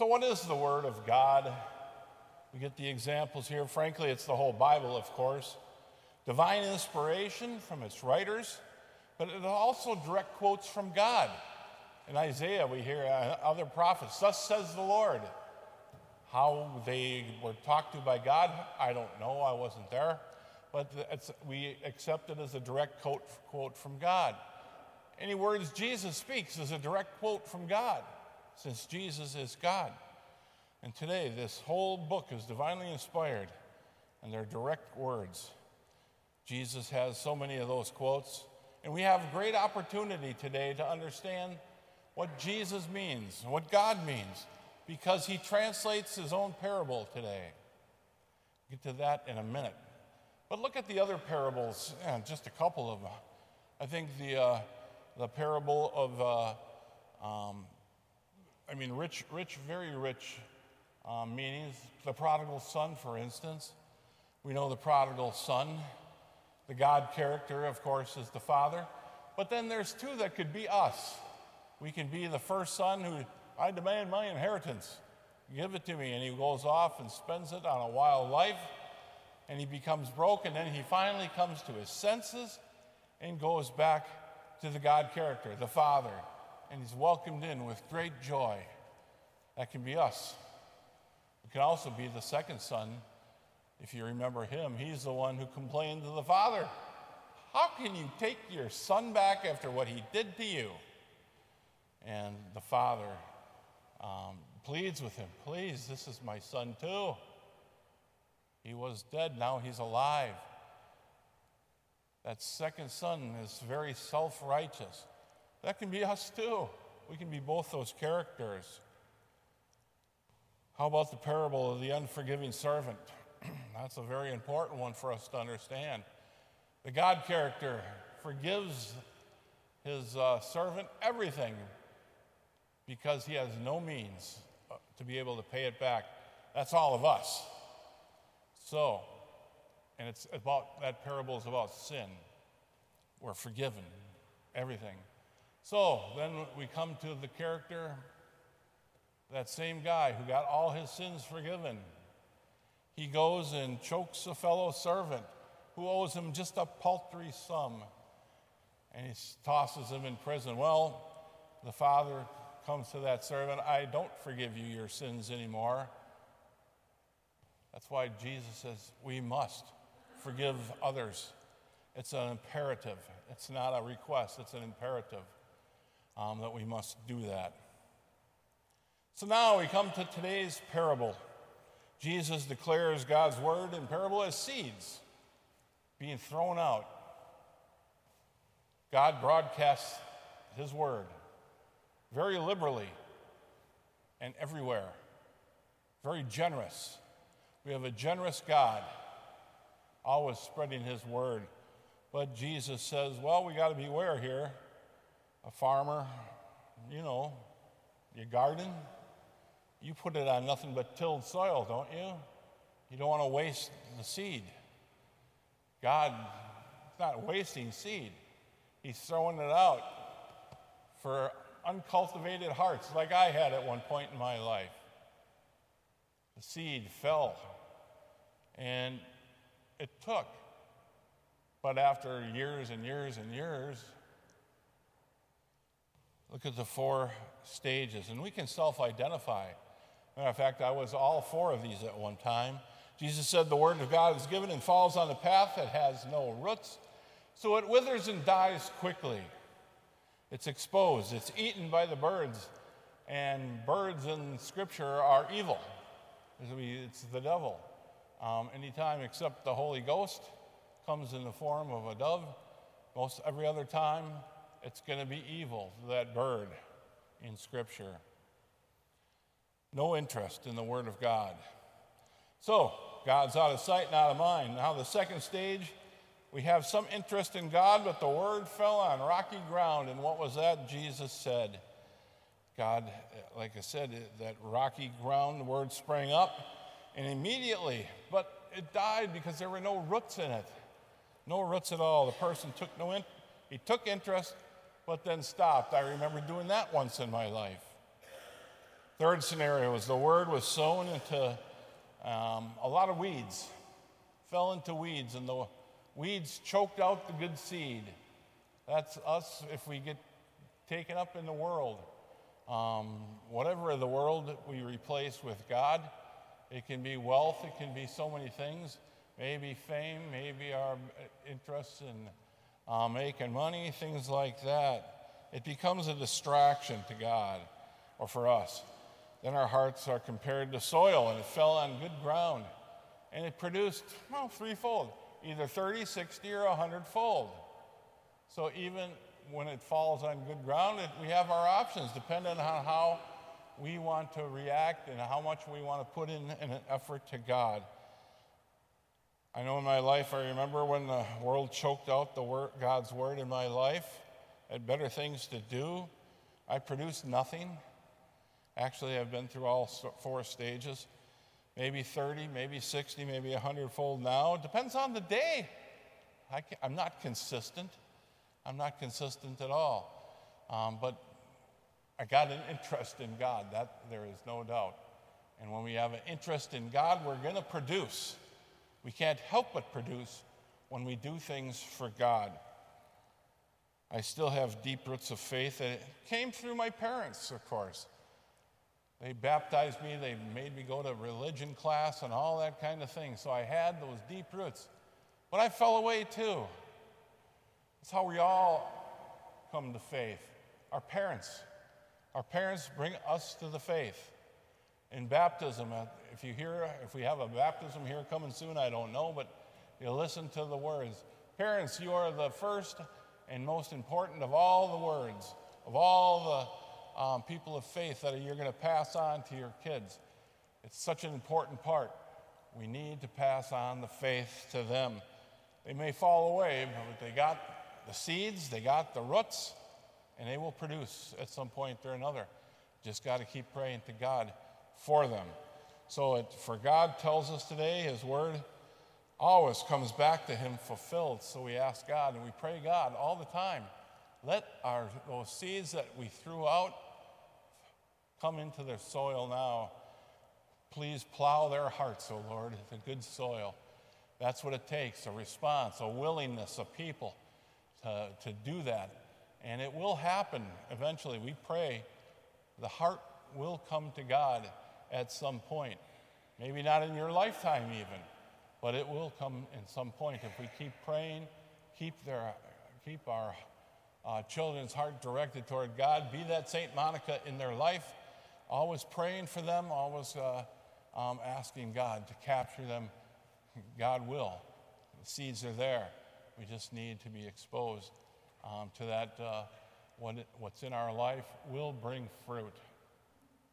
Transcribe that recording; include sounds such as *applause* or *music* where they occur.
So, what is the Word of God? We get the examples here. Frankly, it's the whole Bible, of course. Divine inspiration from its writers, but it also direct quotes from God. In Isaiah, we hear uh, other prophets, Thus says the Lord. How they were talked to by God, I don't know, I wasn't there. But we accept it as a direct quote, quote from God. Any words Jesus speaks is a direct quote from God, since Jesus is God. And today, this whole book is divinely inspired, and they're direct words. Jesus has so many of those quotes, and we have great opportunity today to understand what Jesus means, what God means, because he translates his own parable today. Get to that in a minute. But look at the other parables, yeah, just a couple of them. I think the, uh, the parable of, uh, um, I mean, rich, rich, very rich um, meanings. The prodigal son, for instance. We know the prodigal son. The God character, of course, is the father. But then there's two that could be us. We can be the first son who, I demand my inheritance. Give it to me. And he goes off and spends it on a wild life. And he becomes broke. And then he finally comes to his senses and goes back to the God character, the Father. And he's welcomed in with great joy. That can be us. It can also be the second son. If you remember him, he's the one who complained to the father, How can you take your son back after what he did to you? And the father um, pleads with him, Please, this is my son too. He was dead, now he's alive. That second son is very self righteous. That can be us too. We can be both those characters. How about the parable of the unforgiving servant? *clears throat* That's a very important one for us to understand. The God character forgives his uh, servant everything because he has no means uh, to be able to pay it back. That's all of us. So, and it's about that parable is about sin. We're forgiven, everything. So then we come to the character that same guy who got all his sins forgiven, he goes and chokes a fellow servant who owes him just a paltry sum and he tosses him in prison. Well, the father comes to that servant, I don't forgive you your sins anymore. That's why Jesus says we must forgive others. It's an imperative, it's not a request, it's an imperative um, that we must do that. So now we come to today's parable. Jesus declares God's word in parable as seeds being thrown out. God broadcasts his word very liberally and everywhere, very generous. We have a generous God always spreading his word. But Jesus says, well, we got to beware here. A farmer, you know, your garden, you put it on nothing but tilled soil, don't you? You don't want to waste the seed. God is not wasting seed, He's throwing it out for uncultivated hearts, like I had at one point in my life. The seed fell, and it took. But after years and years and years, look at the four stages, and we can self identify. Matter of fact, I was all four of these at one time. Jesus said, The word of God is given and falls on a path that has no roots, so it withers and dies quickly. It's exposed, it's eaten by the birds, and birds in Scripture are evil. It's the devil. Um, anytime except the Holy Ghost comes in the form of a dove, most every other time it's going to be evil, that bird in Scripture no interest in the Word of God. So, God's out of sight, and out of mind. Now, the second stage, we have some interest in God, but the Word fell on rocky ground. And what was that? Jesus said, God, like I said, that rocky ground, the Word sprang up, and immediately, but it died because there were no roots in it. No roots at all. The person took no in, he took interest, but then stopped. I remember doing that once in my life. Third scenario is the word was sown into um, a lot of weeds, fell into weeds, and the weeds choked out the good seed. That's us if we get taken up in the world. Um, whatever the world we replace with God, it can be wealth, it can be so many things, maybe fame, maybe our interests in uh, making money, things like that. It becomes a distraction to God or for us. Then our hearts are compared to soil, and it fell on good ground. And it produced, well, threefold either 30, 60, or 100 fold. So even when it falls on good ground, it, we have our options depending on how we want to react and how much we want to put in, in an effort to God. I know in my life, I remember when the world choked out the word, God's word in my life, I had better things to do. I produced nothing. Actually, I've been through all four stages maybe 30, maybe 60, maybe 100 fold now. It depends on the day. I am not consistent. I'm not consistent at all. Um, but I got an interest in God, that there is no doubt. And when we have an interest in God, we're going to produce. We can't help but produce when we do things for God. I still have deep roots of faith, and it came through my parents, of course. They baptized me, they made me go to religion class and all that kind of thing. So I had those deep roots. But I fell away too. That's how we all come to faith. Our parents. Our parents bring us to the faith. In baptism, uh, if you hear, if we have a baptism here coming soon, I don't know, but you listen to the words. Parents, you are the first and most important of all the words, of all the um, people of faith that you're going to pass on to your kids. It's such an important part. We need to pass on the faith to them. They may fall away, but they got the seeds, they got the roots, and they will produce at some point or another. Just got to keep praying to God for them. So, it, for God tells us today, His word always comes back to Him fulfilled. So, we ask God and we pray God all the time let our, those seeds that we threw out come into their soil now. Please plow their hearts, O oh Lord, into good soil. That's what it takes a response, a willingness of people to, to do that. And it will happen eventually. We pray the heart will come to God at some point. Maybe not in your lifetime, even, but it will come in some point if we keep praying, keep, their, keep our uh, children's heart directed toward God. Be that St. Monica in their life, always praying for them, always uh, um, asking God to capture them. God will. The seeds are there. We just need to be exposed um, to that. Uh, what what's in our life will bring fruit.